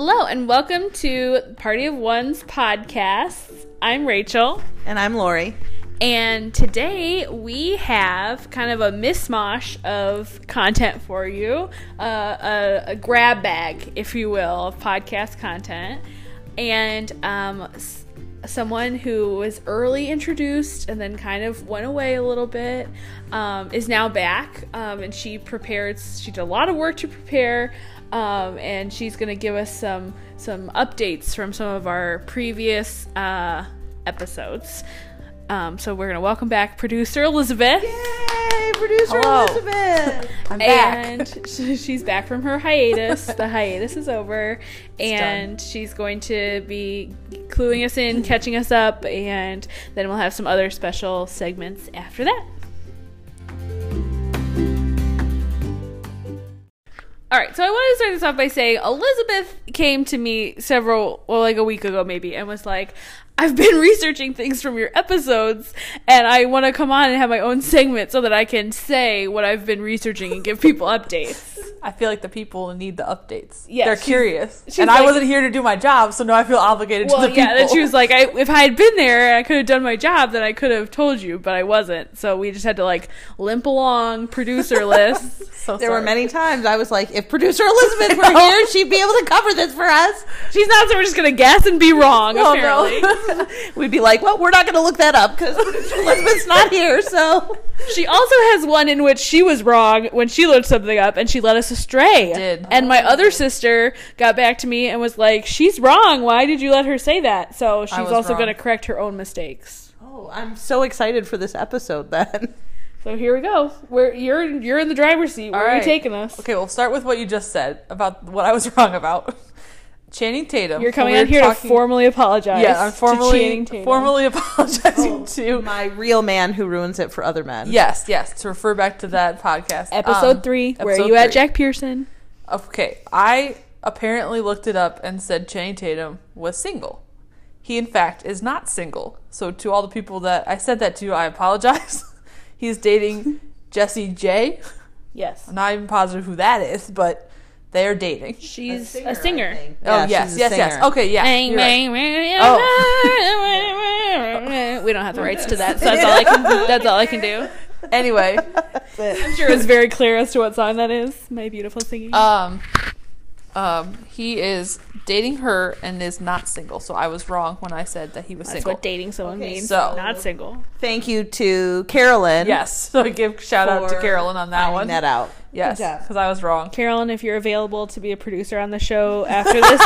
Hello, and welcome to Party of One's podcast. I'm Rachel, And I'm Lori. and today we have kind of a mishmash of content for you uh, a, a grab bag, if you will, of podcast content. And um, s- someone who was early introduced and then kind of went away a little bit um, is now back. Um, and she prepared, she did a lot of work to prepare. Um, and she's going to give us some some updates from some of our previous uh, episodes. Um, so we're going to welcome back producer Elizabeth. Yay, producer Hello. Elizabeth. I'm back. And sh- she's back from her hiatus. the hiatus is over. and she's going to be cluing us in, catching us up, and then we'll have some other special segments after that. All right, so I want to start this off by saying Elizabeth came to me several, well, like a week ago maybe, and was like, I've been researching things from your episodes, and I want to come on and have my own segment so that I can say what I've been researching and give people updates. I feel like the people need the updates. Yeah, They're she's- curious. she's and like- I wasn't here to do my job, so now I feel obligated Well, to the people. yeah, then she was like, I, if I had been there and I could have done my job, then I could have told you, but I wasn't. So we just had to like limp along, producer list. so There were many times I was like, if producer Elizabeth were here, she'd be able to cover this for us. She's not, so we're just gonna guess and be wrong. Oh, apparently, no. We'd be like, well, we're not going to look that up because Elizabeth's not here. So she also has one in which she was wrong when she looked something up and she led us astray. Did. And my other sister got back to me and was like, "She's wrong. Why did you let her say that?" So she's also wrong. gonna correct her own mistakes. oh, I'm so excited for this episode then. So here we go. Where you're you're in the driver's seat. Where All are you right. taking us? Okay, we'll start with what you just said about what I was wrong about. Channing Tatum. You're coming We out here talking- to formally apologize. Yeah, I'm to formally Channing Tatum. formally apologizing to. My real man who ruins it for other men. Yes, yes. To refer back to that podcast, episode Um, three. Where are episode you at. Jack Pearson? Okay, I apparently looked it up and said Channing Tatum was single. He, in fact, is not single. So, to all the people that I said that to, I apologize. He's dating Jessie J. Yes. I'm not even positive who that is, but they're dating. She's singer, a singer. I think. oh, Yeah, yes, Oh. she's a yes, yes. singer. Okay, yeah. Bang, you're right. bang, We don't have the rights to that, so that's all I can. That's all I can do. Anyway, I'm sure it's very clear as to what song that is. My beautiful singing. um, um, he is dating her and is not single. So, I was wrong when I said that he was single. that's single. what dating someone Okay, means. so- not single. Thank you to Carolyn. Yes. So, I give shout out to for Carolyn on that finding one. that out. Yes, Good job. because I was wrong. Carolyn, if you're available to be a producer on the show after this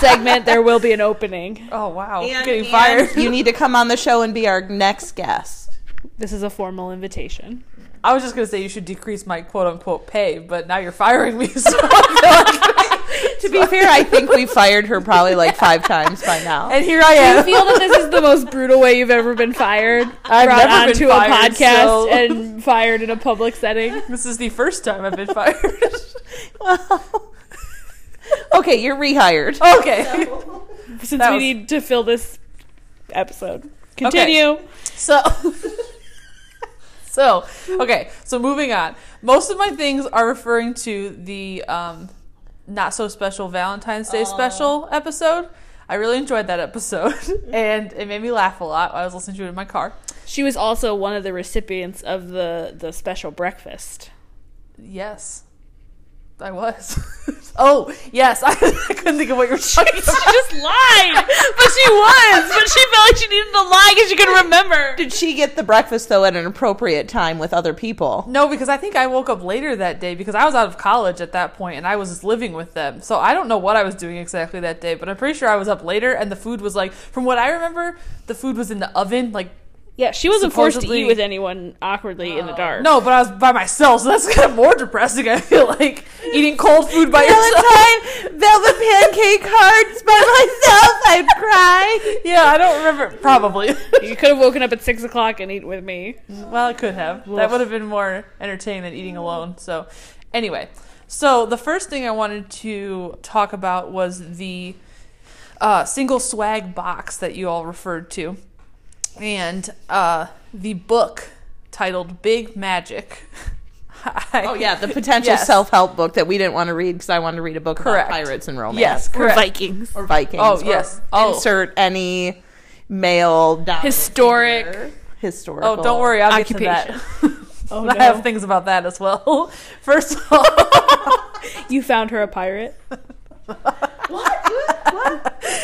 segment, there will be an opening. Oh wow, And- getting and fired. you need to come on the show and be our next guest. This is a formal invitation. I was just gonna say you should decrease my quote unquote pay, but now you're firing me. So To be fair, I think we fired her probably like five times by now. and here I am. Do you feel that this is the most brutal way you've ever been fired? I've Brought never been onto fired, a podcast so- and fired in a public setting. this is the first time I've been fired. Well, okay, you're rehired. okay, Since That we need to fill this episode. Continue. so so okay, so moving on. Most of my things are referring to the um, not so special Valentine's Day special episode. I really enjoyed that episode, and it made me laugh a lot. I was listening to it in my car. She was also one of the recipients of the the special breakfast. Yes, I was. oh, yes. I, I couldn't think of what you were talking She about. just lied, but she was. But she felt like she needed to lie because she couldn't remember. Did she get the breakfast though at an appropriate time with other people? No, because I think I woke up later that day because I was out of college at that point and I was just living with them. So I don't know what I was doing exactly that day, but I'm pretty sure I was up later and the food was like, from what I remember, the food was in the oven. Like, Yeah, she wasn't forced to eat with anyone awkwardly in the dark. no, but I was by myself, so that's kind of more depressing. I feel like eating cold food by yourself. Valentine, velvet pancake hearts by myself. I'd cry. Yeah, I don't remember. Probably. you could have woken up at six o'clock and eaten with me. Well, it could have. That would have been more entertaining than eating alone. So, anyway, so the first thing I wanted to talk about was the uh, single swag box that you all referred to, and uh, the book titled "Big Magic." I, Oh yeah, the potential Yes. self-help book that we didn't want to read because I wanted to read a book Correct. about pirates and romance. Yes, Or correct. Vikings. or Vikings. Oh, or yes. Oh. Insert any male dominant Historic. figure. historical. Oh, don't worry, I'll get to Occupation. that. Oh, I have things about that as well. First of all, You found her a pirate.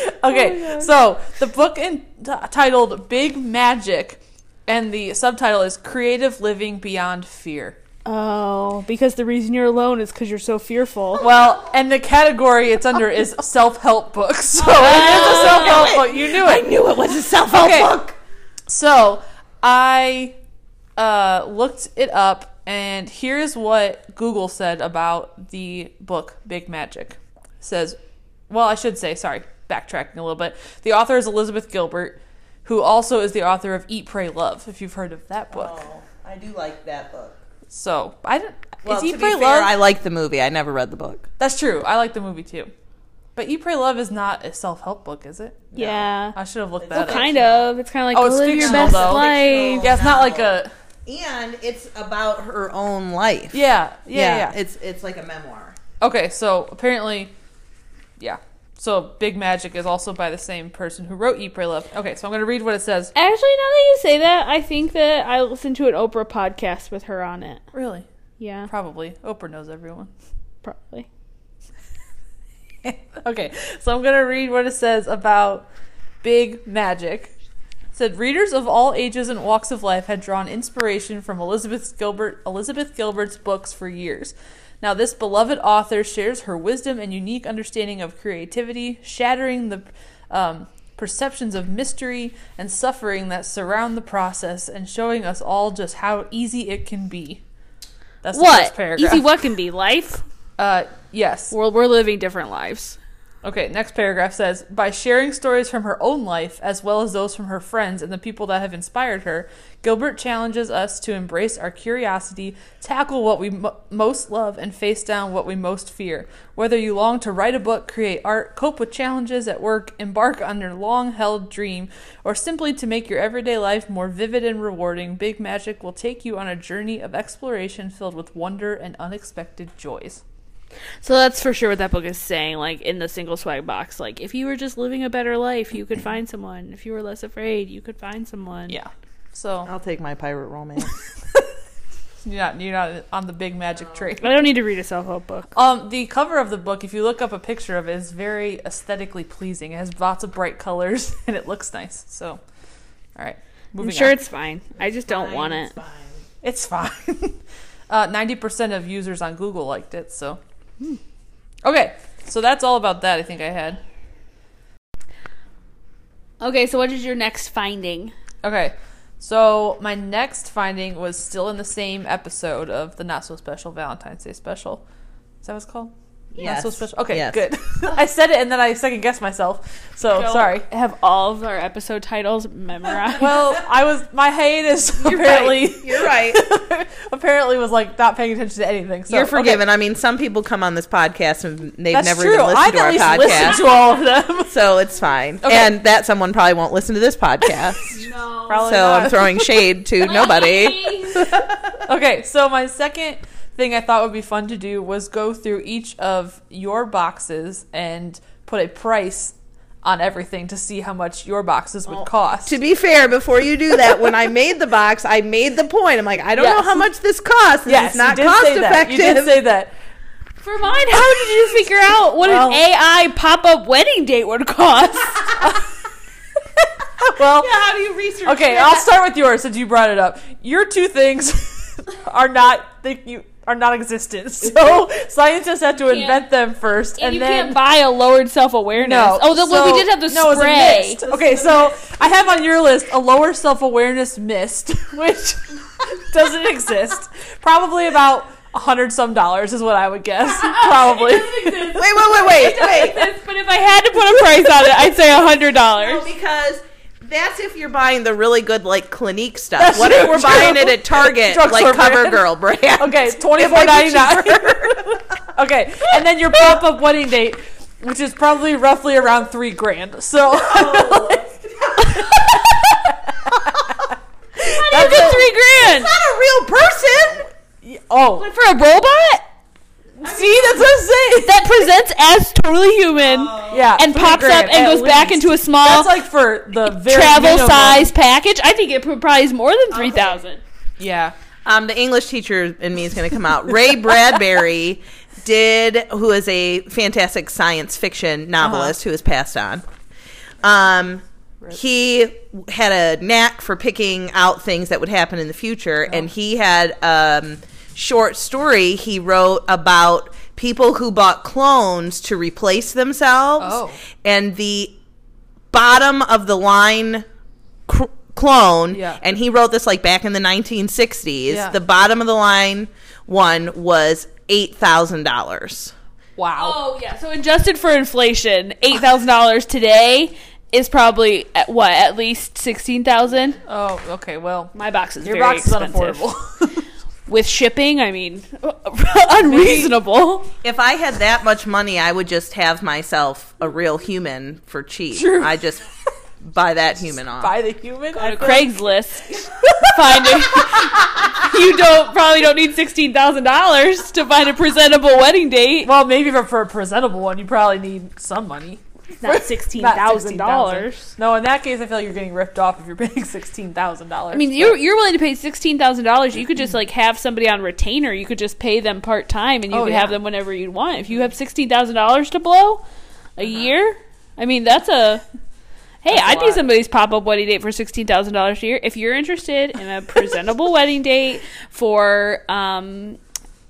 okay, so the book in, t- titled Big Magic, and the subtitle is Creative Living Beyond Fear. Oh, because the reason you're alone is because you're so fearful. Well, and the category it's under is self help books. So it is a self help book. You knew it. I knew it was a self-help Okay. book. So I uh, looked it up, and here's what Google said about the book Big Magic. It says, well, I should say, sorry, backtracking a little bit. The author is Elizabeth Gilbert, who also is the author of Eat, Pray, Love. If you've heard of that book, Oh, I do like that book. so I didn't. Well, is to Eat, be Pray, fair, Love? I like the movie. I never read the book. That's true. I like the movie too. But Eat, Pray, Love is not a self help book, is it? Yeah. I should have looked Well, that up. Kind of. It's kind of like Oh, it's live your fictional, best though. life. Yeah, it's not like a. And it's about her own life. Yeah, yeah, yeah. It's it's like a memoir. Okay, so apparently, yeah. So Big Magic is also by the same person who wrote Eat, Pray, Love. Okay, so I'm gonna read what it says. Actually, now that you say that, I think that I listened to an Oprah podcast with her on it. Really? Yeah, Probably. Oprah knows everyone. probably. okay, so I'm gonna read what it says about Big Magic. It said readers of all ages and walks of life had drawn inspiration from Elizabeth Gilbert Elizabeth Gilbert's books for years. Now this beloved author shares her wisdom and unique understanding of creativity, shattering the um, perceptions of mystery and suffering that surround the process, and showing us all just how easy it can be. That's the first What? paragraph. Easy what can be life? Uh, yes. Well, we're living different lives. Okay, next paragraph says By sharing stories from her own life, as well as those from her friends and the people that have inspired her, Gilbert challenges us to embrace our curiosity, tackle what we mo- most love, and face down what we most fear. Whether you long to write a book, create art, cope with challenges at work, embark on your long held dream, or simply to make your everyday life more vivid and rewarding, Big Magic will take you on a journey of exploration filled with wonder and unexpected joys. So that's for sure what that book is saying. Like in the single swag box, like if you were just living a better life, you could find someone. If you were less afraid, you could find someone. Yeah. So I'll take my pirate romance. you're not you're not on the big magic train. I don't need to read a self help book. Um, the cover of the book, if you look up a picture of it, is very aesthetically pleasing. It has lots of bright colors and it looks nice. So, all right, moving. I'm sure on. it's fine. I just don't want it. It's fine. Uh, Ninety percent of users on Google liked it. So, Hmm. okay, so that's all about that. I think I had. Okay, so what is your next finding? Okay, so my next finding was still in the same episode of the Not So Special Valentine's Day special. Is that what it's called? Yes. Not so special. Okay, Yes. good. I said it and then I second guessed myself. So Don't sorry. Have all of our episode titles memorized. Well, I was my hiatus apparently You're right. apparently was like not paying attention to anything. So You're okay. forgiven. I mean, some people come on this podcast and they've That's never true. even listened I've to at our least podcast. listened to all of them. so it's fine. Okay. And that someone probably won't listen to this podcast. no. Probably so not. I'm throwing shade to nobody. okay, so my second thing I thought would be fun to do was go through each of your boxes and put a price on everything to see how much your boxes would oh, cost. To be fair, before you do that, when I made the box, I made the point. I'm like, I don't know how much this costs. and yes, it's not cost say that. effective. You did say that. For mine, how did you figure out what Well- an AI pop up wedding date would cost? Well, how do you research? okay, I'll start with yours since you brought it up. Your two things are not they, you are not existent. So scientists had to invent them first, and and you then can't buy a lowered self awareness. No. Oh, the, well, we did have the no, it was a spray. mist. Okay, so I have on your list a lower self awareness mist, which doesn't exist. Probably about a hundred some dollars is what I would guess. Probably. Wait, wait, wait, wait, wait. but if I had to put a price on it, I'd say a hundred dollars. No, because that's if you're buying the really good like Clinique stuff. That's what true, if we're true. buying it at Target, like. CoverGirl brand? Okay, twenty four ninety nine. okay, and then your pop up wedding date, which is probably roughly around three grand. So That's a three grand. It's Not a real person. Oh, But for a robot see, that's what I'm saying. that presents as totally human yeah, and three pops up and at goes back into a small That's like for the very travel minimum. size package, I think it probably is more than three thousand. Yeah. Um, the English teacher in me is going to come out. Ray Bradbury did, who is a fantastic science fiction novelist who has passed on. Um, he had a knack for picking out things that would happen in the future, and he had um, short story he wrote about people who bought clones to replace themselves, Oh. and the bottom of the line cr- clone Yeah. and he wrote this like back in the 1960s Yeah. the bottom of the line one was $8000 Wow. Oh yeah, so adjusted for inflation, eight thousand dollars today is probably at what at least sixteen thousand. Oh, okay. Well, My box is your very box is expensive. unaffordable. with shipping. I mean, unreasonable. if i had that much money i would just have myself a real human for cheap True. i just buy that human off Buy the human. Go I to Craigslist. find it. You don't probably don't need sixteen thousand dollars to find a presentable wedding date. Well, maybe for, for a presentable one, you probably need some money. Not Not $16,000. No, in that case, I feel like you're getting ripped off if you're paying sixteen thousand dollars. I mean, you're you're willing to pay sixteen thousand dollars. You could just like have somebody on retainer. You could just pay them part time, and you Oh, could yeah. have them whenever you want. If you have sixteen thousand dollars to blow a year, I mean, that's a hey. Uh-huh. That's a I'd be somebody's pop up wedding date for sixteen thousand dollars a year. If you're interested in a presentable wedding date for um.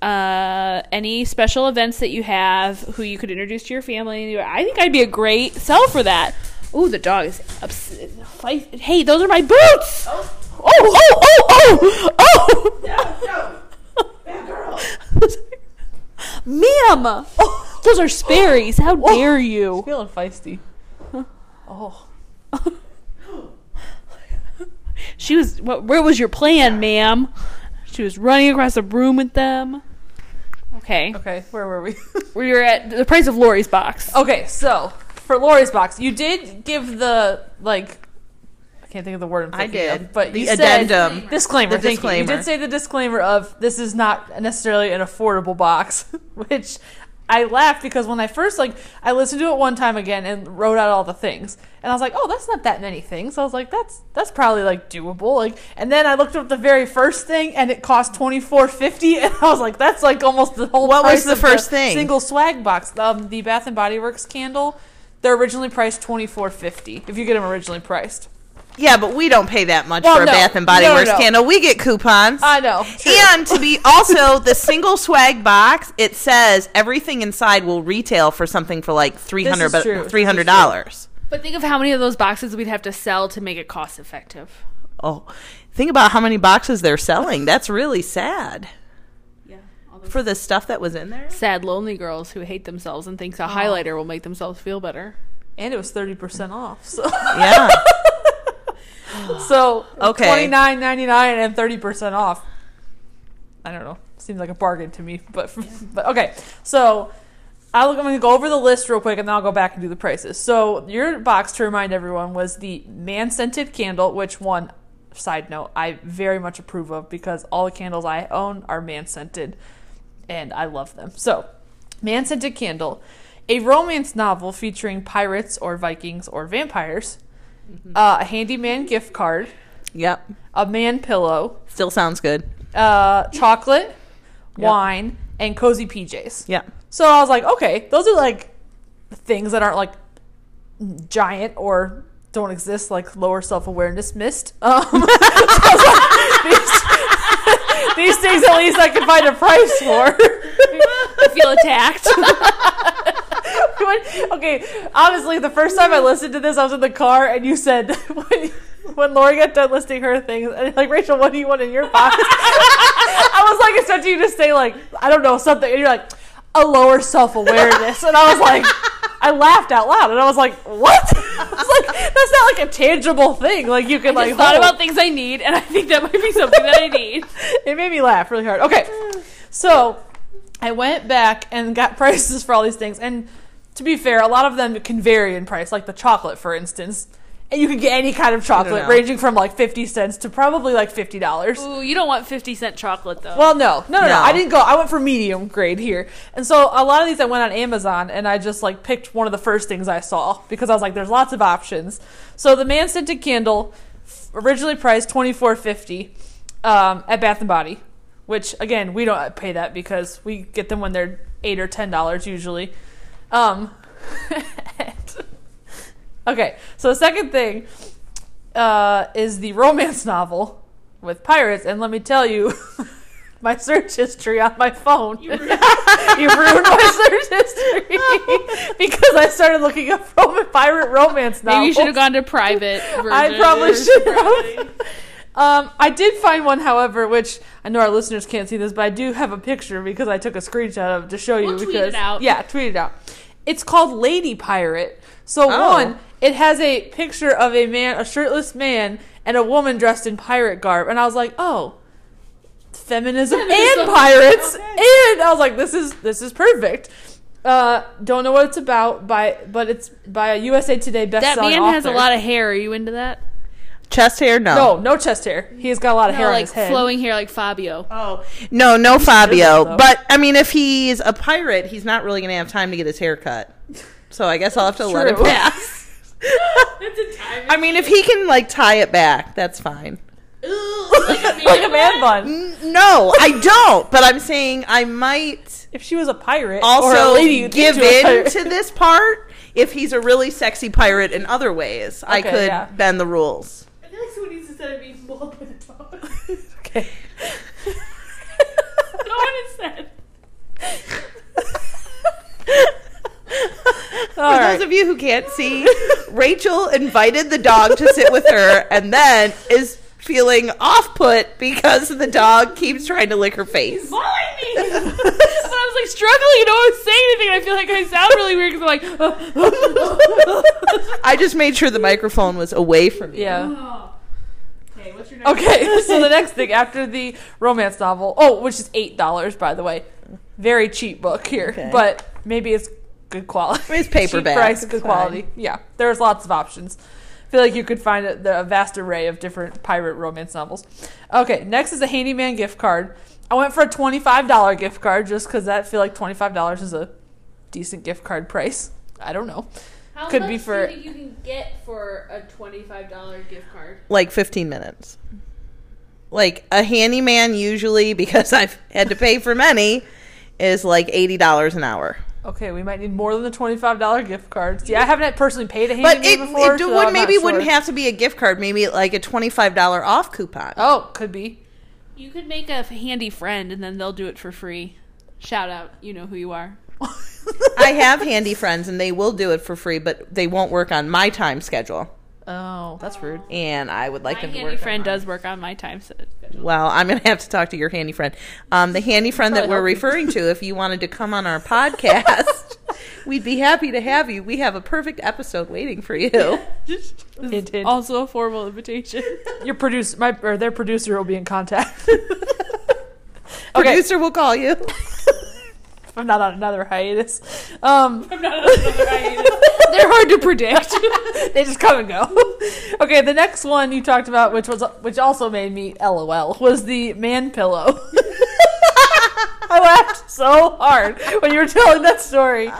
Uh, any special events that you have, who you could introduce to your family, I think I'd be a great sell for that. Ooh, the dog is. Fight. Hey, those are my boots. Oh, oh, oh, oh, oh! oh. No, no. Ma'am, those are Sperry's. How dare you? feeling feisty. Oh, She was. What, where was your plan, ma'am? She was running across the room with them. Okay, okay. Where were we? we were at the price of Lori's box. okay, so for Lori's box, you did give the like. I can't think of the word I'm I thinking did. of, but The you said addendum. disclaimer. The thank you. You disclaimer. did say the disclaimer of this is not necessarily an affordable box, which I laughed because when I first like I listened to it one time again and wrote out all the things, and I was like, oh, that's not that many things. I was like, that's that's probably like doable. Like, and then I looked up the very first thing and it cost twenty four fifty, and I was like, that's like almost the whole. What was the first thing? Single swag box, um, the Bath and Body Works candle. They're originally priced twenty four fifty if you get them originally priced. Yeah but we don't pay that much Well, for a no. bath and body No, works no. candle we get coupons I know. And to be also the single swag box, it says everything inside will retail for something for like three hundred, This is true. This is three hundred dollars. But think of how many of those boxes we'd have to sell to make it cost effective. Oh, think about how many boxes they're selling. That's really sad Yeah. for the stuff that was in there. Sad, lonely girls who hate themselves and thinks a highlighter oh. will make themselves feel better. and it was thirty percent off. So. Yeah, So Okay. twenty nine ninety nine and thirty percent off. I don't know. Seems like a bargain to me, but but okay. So I'll, I'm going to go over the list real quick, and then I'll go back and do the prices. So your box, to remind everyone, was the man scented candle, which one. Side note, I very much approve of because all the candles I own are man scented, and I love them. So, man scented candle, a romance novel featuring pirates or Vikings or vampires, uh, a handyman gift card, yep. a man pillow, Still sounds good. uh, chocolate, wine, and cozy PJs. Yep. So I was like, okay, those are like things that aren't like giant or don't exist, like lower self awareness mist. Um, so like, these, these things at least I can find a price for. I feel attacked. When- okay, honestly, the first time I listened to this, I was in the car, and you said when when Lori got done listing her things, and like Rachel, what do you want in your box? I was like expecting you to say like I don't know something, and you're like a lower self awareness, and I was like. I laughed out loud, and I was like, "What?" I was like, "That's not like a tangible thing. Like you can I like thought hold." about things I need, and I think that might be something that I need. it made me laugh really hard. Okay, so I went back and got prices for all these things, and to be fair, a lot of them can vary in price, like the chocolate, for instance. and you can get any kind of chocolate, ranging from like fifty cents to probably like fifty dollars. Ooh, you don't want 50 cent chocolate though. Well, no, no, no, no. No. I didn't go. I went for medium grade here, and so a lot of these I went on Amazon, and I just like picked one of the first things I saw because I was like, "There's lots of options." So the man scented candle, originally priced twenty four fifty, um, at Bath and Body, which again we don't pay that because we get them when they're eight or ten dollars usually. Um, okay, so the second thing uh, is the romance novel with pirates, and let me tell you, my search history on my phone. You ruined, my search history because I started looking up Roman pirate romance novels. Maybe you should have gone to private. I probably should have. Um, I did find one, however, which I know our listeners can't see this, but I do have a picture because I took a screenshot of it to show you. We'll tweet because it out. yeah, tweet it out. It's called Lady Pirate. So Oh. one, it has a picture of a man, a shirtless man, and a woman dressed in pirate garb, and I was like, oh, feminism, Feminism. and pirates, Okay. and I was like, this is this is perfect. Uh, don't know what it's about, by but it's by a USA Today That best-selling man has a lot of hair. Are you into that? Chest hair? No. No, no chest hair. He's got a lot of hair No, on like his head. flowing hair like Fabio. Oh no, no Fabio. though. But I mean, if he's a pirate, he's not really going to have time to get his hair cut. So I guess I'll have to let it True. pass. That's a time. I mean, if he can like tie it back, that's fine. like a man bun. N- No, I don't. But I'm saying I might If she was a pirate or a also lady, you'd give think she was a in pirate. to this part if he's a really sexy pirate in other ways. I Okay, could yeah. bend the rules. I feel needs to set me mauled by the dog. Okay. no one has said. All For right. those of you who can't see, Rachel invited the dog to sit with her and then is feeling off put because the dog keeps trying to lick her face. Mauling me. and I was like struggling and no one was saying anything. I feel like I sound really weird because I'm like. I just made sure the microphone was away from you. yeah. Oh. Okay, what's your next? Okay. So the next thing after the romance novel, oh, which is eight dollars by the way, very cheap book here, Okay. but maybe it's good quality. It's paperback. Cheap price, good quality. Yeah, there's lots of options. I feel like you could find a, the- a vast array of different pirate romance novels. Okay, next is a handyman gift card. I went for a twenty-five dollar gift card just because I feel like twenty-five dollars is a decent gift card price. I don't know. How Could much be for- you think you can get for a twenty-five dollar gift card? Like 15 minutes. Like a handyman, usually, because I've had to pay for many, is like $80 an hour. Okay, we might need more than the twenty-five dollar gift card. Yeah, I haven't personally paid a But handyman it, before, it so would I'm maybe not wouldn't have to be a gift card. Maybe like a $25 off coupon. Oh, could be. You could make a handy friend, and then they'll do it for free. Shout out, you know who you are. I have handy friends and they will do it for free, but they won't work on my time schedule. Oh, that's rude. And I would like My them to handy work friend on mine. does work on my time schedule. Well, I'm going to have to talk to your handy friend. Um, the handy friend that we're referring to, if you wanted to come on our podcast, we'd be happy to have you. We have a perfect episode waiting for you. Hint, hint. Also a formal invitation. Your producer, my or their producer, will be in contact. okay, Producer will call you. I'm not on another hiatus. Um, I'm not on another hiatus. They're hard to predict. they just come and go. okay, the next one you talked about, which was which also made me LOL, was the man pillow. I laughed so hard when you were telling that story.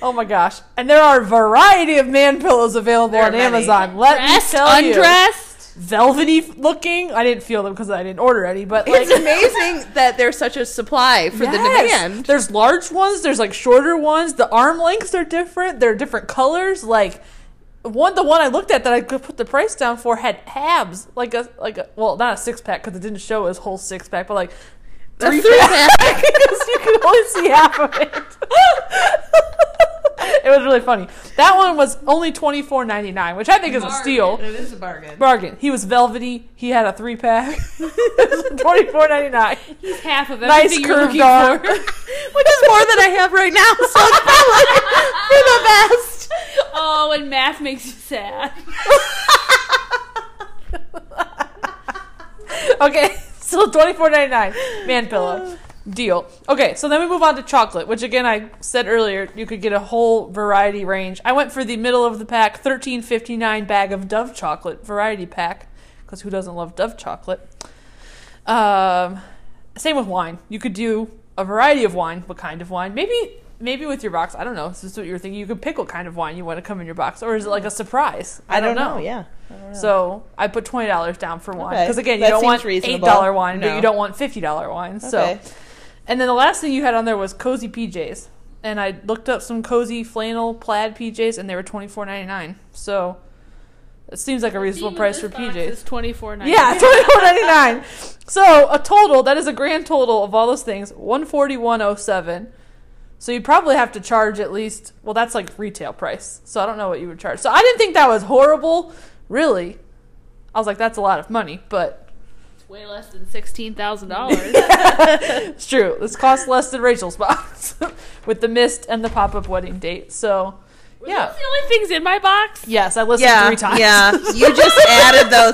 Oh my gosh! And there are a variety of man pillows available There on. Amazon. Let Dressed, me tell you, undressed. Velvety looking. I didn't feel them because I didn't order any, but like, It's amazing that there's such a supply for the Yes. demand. There's large ones. There's like shorter ones. The arm lengths are different. They're different colors. Like one, the one I looked at that I could put the price down for had abs, like a like a well, not a six pack because it didn't show his whole six pack, but like three three pack because you could only see half of it. it was really funny. That one was only twenty four ninety nine, which I think is a steal. It is a bargain. Bargain. He was velvety. He had a three pack. Twenty four ninety nine. He's half of Nice everything you're curved looking arm. for. Which is more than I have right now, so it's probably for the best. Oh, and math makes you sad. Okay, so twenty four ninety nine man pillow. Deal. Okay, so then we move on to chocolate, which again I said earlier you could get a whole variety range. I went for the middle of the pack, thirteen fifty nine bag of Dove chocolate variety pack, because who doesn't love Dove chocolate? Um, same with wine. You could do a variety of wine. What kind of wine? Maybe maybe with your box. I don't know. This is what you're thinking. You could pick what kind of wine you want to come in your box, or is it like a surprise? I don't know. Yeah. So I put twenty dollars down for wine Okay. because again, you That don't want reasonable. eight dollar wine, but you don't want fifty dollar wine. So, Okay. And then the last thing you had on there was cozy PJs, and I looked up some cozy flannel plaid PJs, and they were twenty four ninety nine. So it seems like a reasonable price for PJs. It's twenty four ninety. Yeah, twenty four ninety nine. So a total that is a grand total of all those things one forty one oh seven. So you'd probably have to charge at least well that's like retail price. So I don't know what you would charge. So I didn't think that was horrible, really. I was like that's a lot of money, but way less than sixteen thousand dollars. it's true. This costs less than Rachel's box with the mist and the pop up wedding date. So yeah. Those the only things in my box. Yes, I listened Yeah, three times. yeah. You just added those.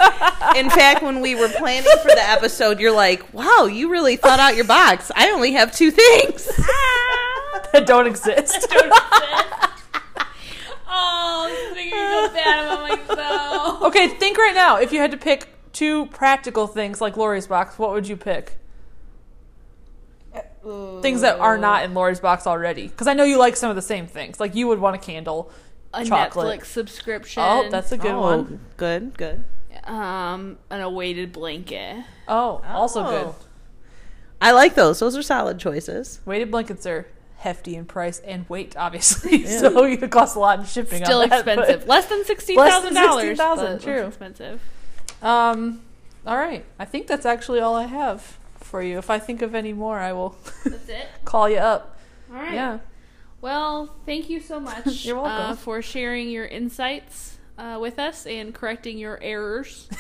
In fact, when we were planning for the episode, you're like, "Wow, you really thought out your box." I only have two things. Ah. that don't exist. oh, this is making me feel bad about myself. Okay, think right now. If you had to pick two practical things like Lori's box, what would you pick? Things that are not in Lori's box already. Because I know you like some of the same things. Like you would want a candle, A chocolate. Netflix subscription. Oh, that's a good oh, one. good, good. um an awaited blanket. Oh, also good. Oh. I like those. Those are solid choices. Weighted blankets are hefty in price and weight, obviously. Yeah. so it costs a lot in shipping. Still on that, expensive. Less than sixteen Less than dollars. $16,000, true. Expensive. Um, all right. I think that's actually all I have for you. If I think of any more, I will That's it. call you up. All right. Yeah. Well, thank you so much You're welcome. Uh, for sharing your insights uh, with us and correcting your errors.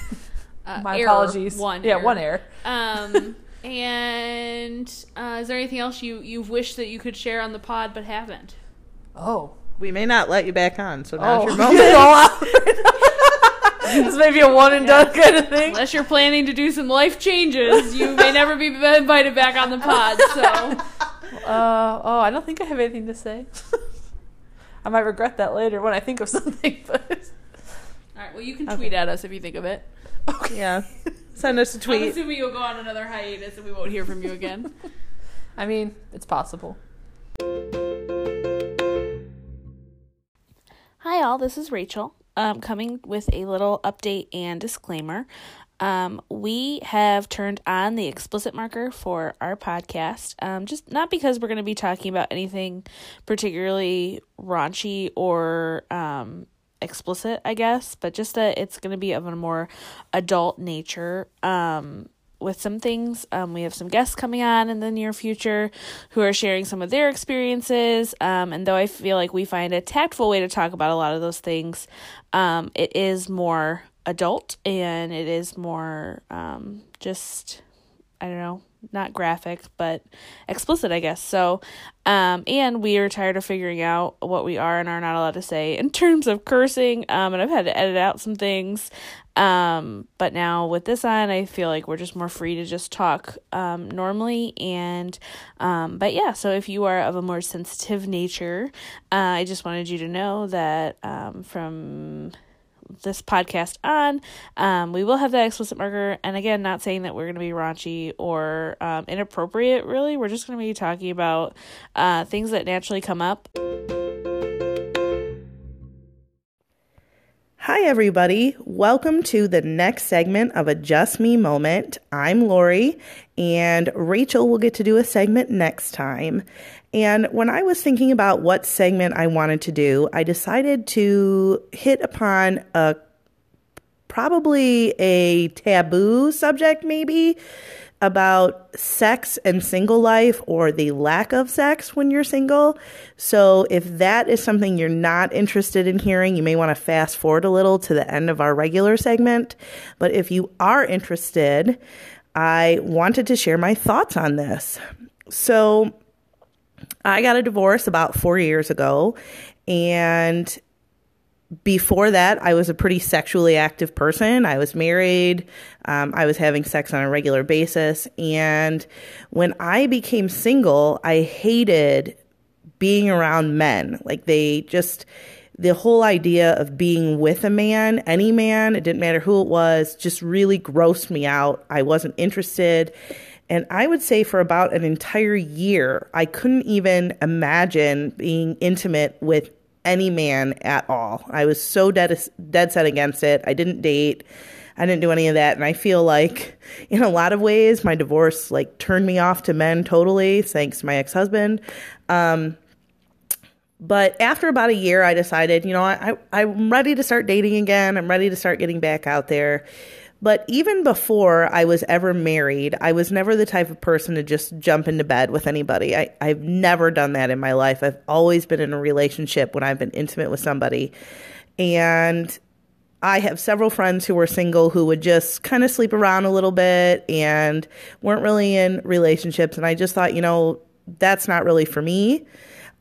Uh, My error, apologies. One. Yeah, error. one error. Um, and uh, is there anything else you you've wished that you could share on the pod but haven't? Oh. We may not let you back on, so now's Oh, your moment. It all out. this may be a one and done kind of thing. Unless you're planning to do some life changes, you may never be invited back on the pod. So Uh, oh, I don't think I have anything to say. I might regret that later when I think of something. But All right. Well, you can tweet at us if you think of it. Yeah. Send us a I'm tweet. assuming you'll go on another hiatus and we won't hear from you again. I mean, it's possible. Hi, all. This is Rachel. Um, coming with a little update and disclaimer. Um, we have turned on the explicit marker for our podcast. Um, just not because we're going to be talking about anything particularly raunchy or um, explicit, I guess, but just that it's going to be of a more adult nature. Um, with some things. Um, we have some guests coming on in the near future who are sharing some of their experiences. Um, and though I feel like we find a tactful way to talk about a lot of those things, um, it is more adult and it is more um, just, I don't know, not graphic, but explicit, I guess. So, um, and we are tired of figuring out what we are and are not allowed to say in terms of cursing. Um, and I've had to edit out some things. Um, but now with this on, I feel like we're just more free to just talk um, normally. And, um, but yeah, so if you are of a more sensitive nature, uh, I just wanted you to know that um, from this podcast on, um, we will have that explicit marker. And again, not saying that we're going to be raunchy or um, inappropriate, really. We're just going to be talking about uh, things that naturally come up. Hi, everybody. Welcome to the next segment of a Just Me moment. I'm Lori, and Rachel will get to do a segment next time. And when I was thinking about what segment I wanted to do, I decided to hit upon a probably a taboo subject, maybe about sex and single life or the lack of sex when you're single. So, if that is something you're not interested in hearing, you may want to fast forward a little to the end of our regular segment. But if you are interested, I wanted to share my thoughts on this. So, I got a divorce about four years ago, and before that, I was a pretty sexually active person. I was married. Um, I was having sex on a regular basis. And when I became single, I hated being around men. Like they just, the whole idea of being with a man, any man, it didn't matter who it was, just really grossed me out. I wasn't interested. And I would say for about an entire year, I couldn't even imagine being intimate with any man at all. I was so dead dead set against it. I didn't date. I didn't do any of that and I feel like in a lot of ways my divorce like turned me off to men totally thanks to my ex-husband. Um, but after about a year, I decided, you know, I, I, I'm ready to start dating again. I'm ready to start getting back out there. But even before I was ever married, I was never the type of person to just jump into bed with anybody. I, I've never done that in my life. I've always been in a relationship when I've been intimate with somebody. And I have several friends who were single who would just kind of sleep around a little bit and weren't really in relationships. And I just thought, you know, that's not really for me.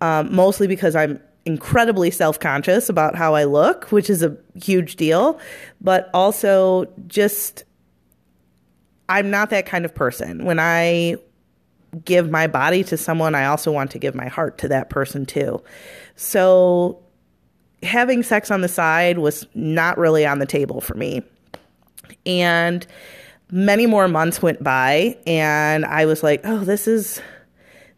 Um, mostly because I'm incredibly self conscious about how I look, which is a huge deal, but also just I'm not that kind of person. When I give my body to someone, I also want to give my heart to that person too. So having sex on the side was not really on the table for me. And many more months went by, and I was like, oh, this is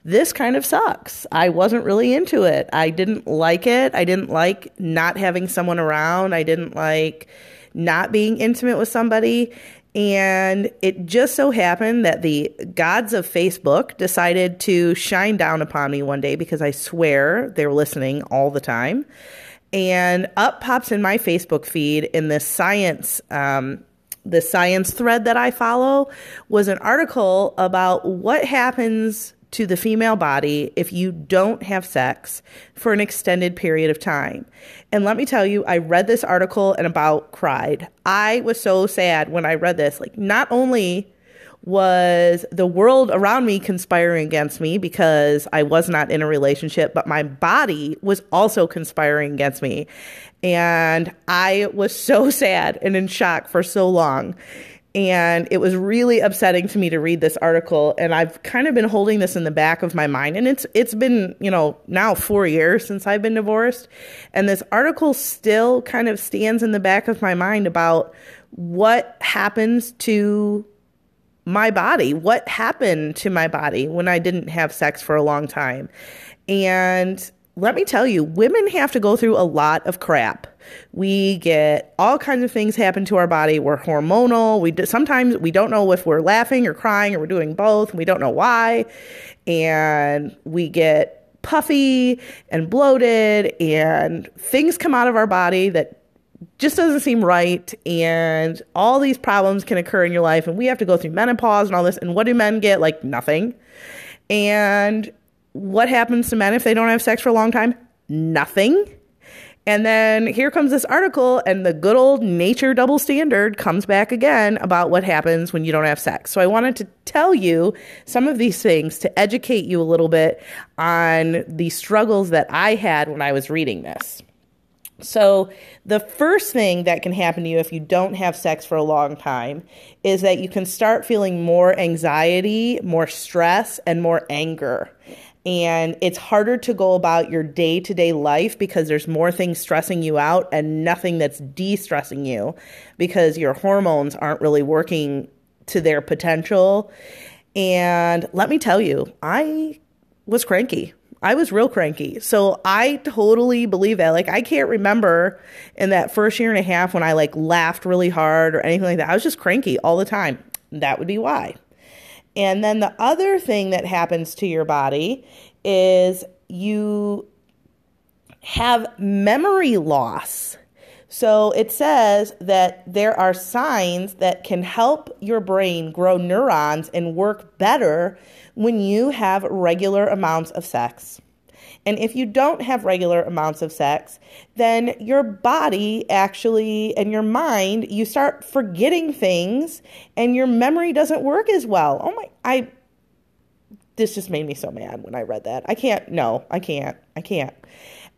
this kind of sucks. I wasn't really into it. I didn't like it. I didn't like not having someone around. I didn't like not being intimate with somebody. And it just so happened that the gods of Facebook decided to shine down upon me one day because I swear they're listening all the time. And up pops in my Facebook feed in this science um, the science thread that I follow was an article about what happens to the female body if you don't have sex for an extended period of time. And let me tell you, I read this article and about cried. I was so sad when I read this. Like, not only was the world around me conspiring against me because I was not in a relationship, but my body was also conspiring against me. And I was so sad and in shock for so long. And it was really upsetting to me to read this article. And I've kind of been holding this in the back of my mind. And it's it's been, you know, now four years since I've been divorced. And this article still kind of stands in the back of my mind about what happens to my body, what happened to my body when I didn't have sex for a long time. And let me tell you, women have to go through a lot of crap. We get all kinds of things happen to our body. We're hormonal. We do, sometimes we don't know if we're laughing or crying or we're doing both. we don't know why, and we get puffy and bloated, and things come out of our body that just doesn't seem right and all these problems can occur in your life and we have to go through menopause and all this and what do men get like nothing and what happens to men if they don't have sex for a long time? Nothing. And then here comes this article, and the good old nature double standard comes back again about what happens when you don't have sex. So I wanted to tell you some of these things to educate you a little bit on the struggles that I had when I was reading this. So, the first thing that can happen to you if you don't have sex for a long time is that you can start feeling more anxiety, more stress, and more anger and it's harder to go about your day to day life because there's more things stressing you out and nothing that's de stressing you because your hormones aren't really working to their potential. And let me tell you, I was cranky. I was real cranky. So I totally believe that. Like, I can't remember in that first year and a half when I like laughed really hard or anything like that. I was just cranky all the time. That would be why. And then the other thing that happens to your body is you have memory loss. So it says that there are signs that can help your brain grow neurons and work better when you have regular amounts of sex. And if you don't have regular amounts of sex, then your body actually and your mind, you start forgetting things and your memory doesn't work as well. Oh my, I, this just made me so mad when I read that. I can't, no, I can't, I can't.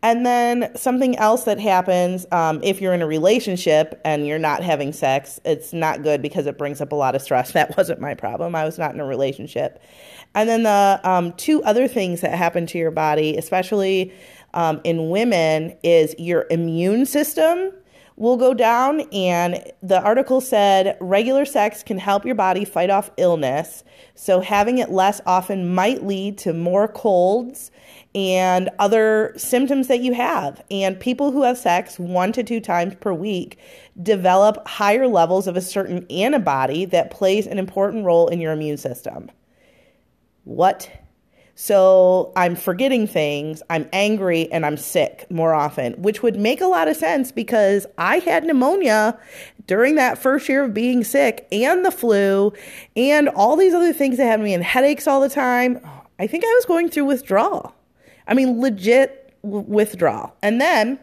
And then something else that happens um, if you're in a relationship and you're not having sex, it's not good because it brings up a lot of stress. That wasn't my problem. I was not in a relationship. And then the um, two other things that happen to your body, especially um, in women, is your immune system will go down. And the article said regular sex can help your body fight off illness. So having it less often might lead to more colds and other symptoms that you have. And people who have sex one to two times per week develop higher levels of a certain antibody that plays an important role in your immune system. What? So I'm forgetting things, I'm angry, and I'm sick more often, which would make a lot of sense because I had pneumonia during that first year of being sick and the flu and all these other things that had me in headaches all the time. I think I was going through withdrawal. I mean, legit w- withdrawal. And then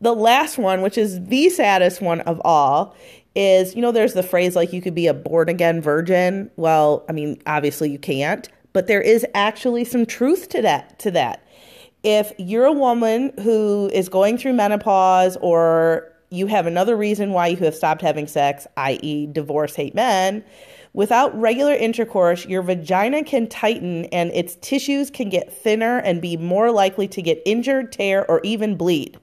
the last one, which is the saddest one of all, is you know, there's the phrase like you could be a born again virgin. Well, I mean, obviously you can't, but there is actually some truth to that. To that, if you're a woman who is going through menopause or you have another reason why you have stopped having sex, i.e., divorce, hate men, without regular intercourse, your vagina can tighten and its tissues can get thinner and be more likely to get injured, tear, or even bleed.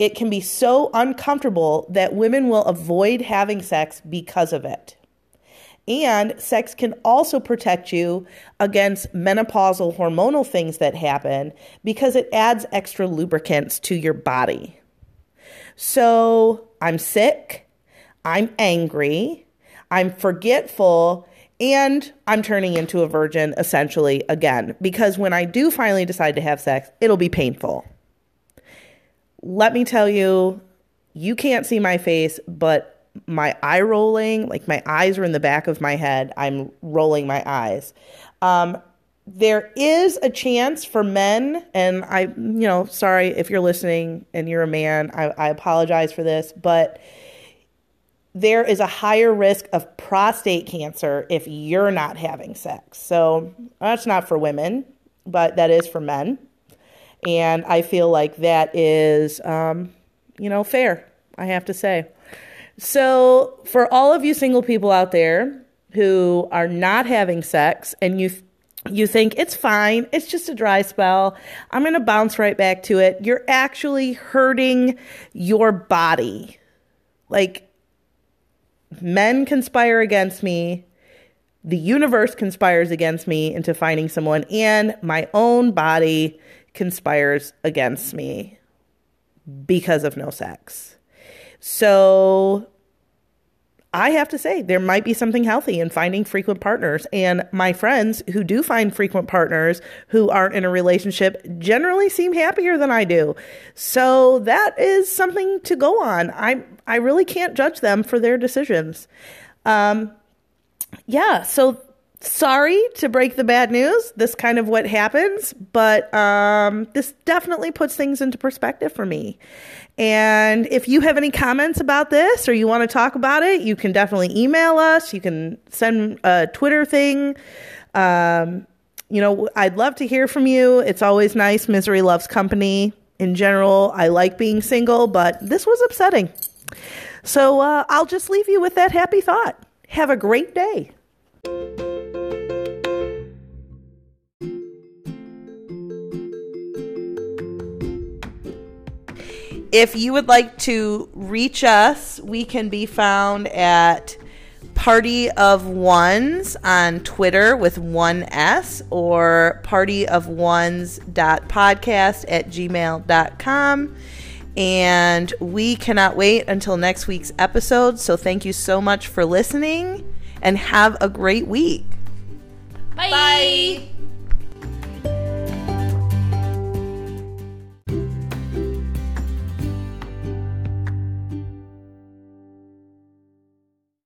It can be so uncomfortable that women will avoid having sex because of it. And sex can also protect you against menopausal hormonal things that happen because it adds extra lubricants to your body. So I'm sick, I'm angry, I'm forgetful, and I'm turning into a virgin essentially again because when I do finally decide to have sex, it'll be painful. Let me tell you, you can't see my face, but my eye rolling, like my eyes are in the back of my head. I'm rolling my eyes. Um, there is a chance for men, and I, you know, sorry if you're listening and you're a man, I, I apologize for this, but there is a higher risk of prostate cancer if you're not having sex. So that's not for women, but that is for men. And I feel like that is, um, you know, fair, I have to say. So for all of you single people out there who are not having sex and you you think it's fine, it's just a dry spell, I'm going to bounce right back to it. You're actually hurting your body. Like men conspire against me, the universe conspires against me into finding someone, and my own body conspires against me because of no sex. So I have to say, there might be something healthy in finding frequent partners. And my friends who do find frequent partners who aren't in a relationship generally seem happier than I do. So that is something to go on. I, I really can't judge them for their decisions. Um, yeah, so sorry to break the bad news. This kind of what happens, but um, this definitely puts things into perspective for me. And if you have any comments about this or you want to talk about it, you can definitely email us. You can send a Twitter thing. Um, you know, I'd love to hear from you. It's always nice. Misery loves company. In general, I like being single, but this was upsetting. So uh, I'll just leave you with that happy thought. Have a great day. If you would like to reach us, we can be found at Party of Ones on Twitter with one S or Party of Ones podcast at gmail.com. And we cannot wait until next week's episode. So thank you so much for listening and have a great week. Bye. Bye.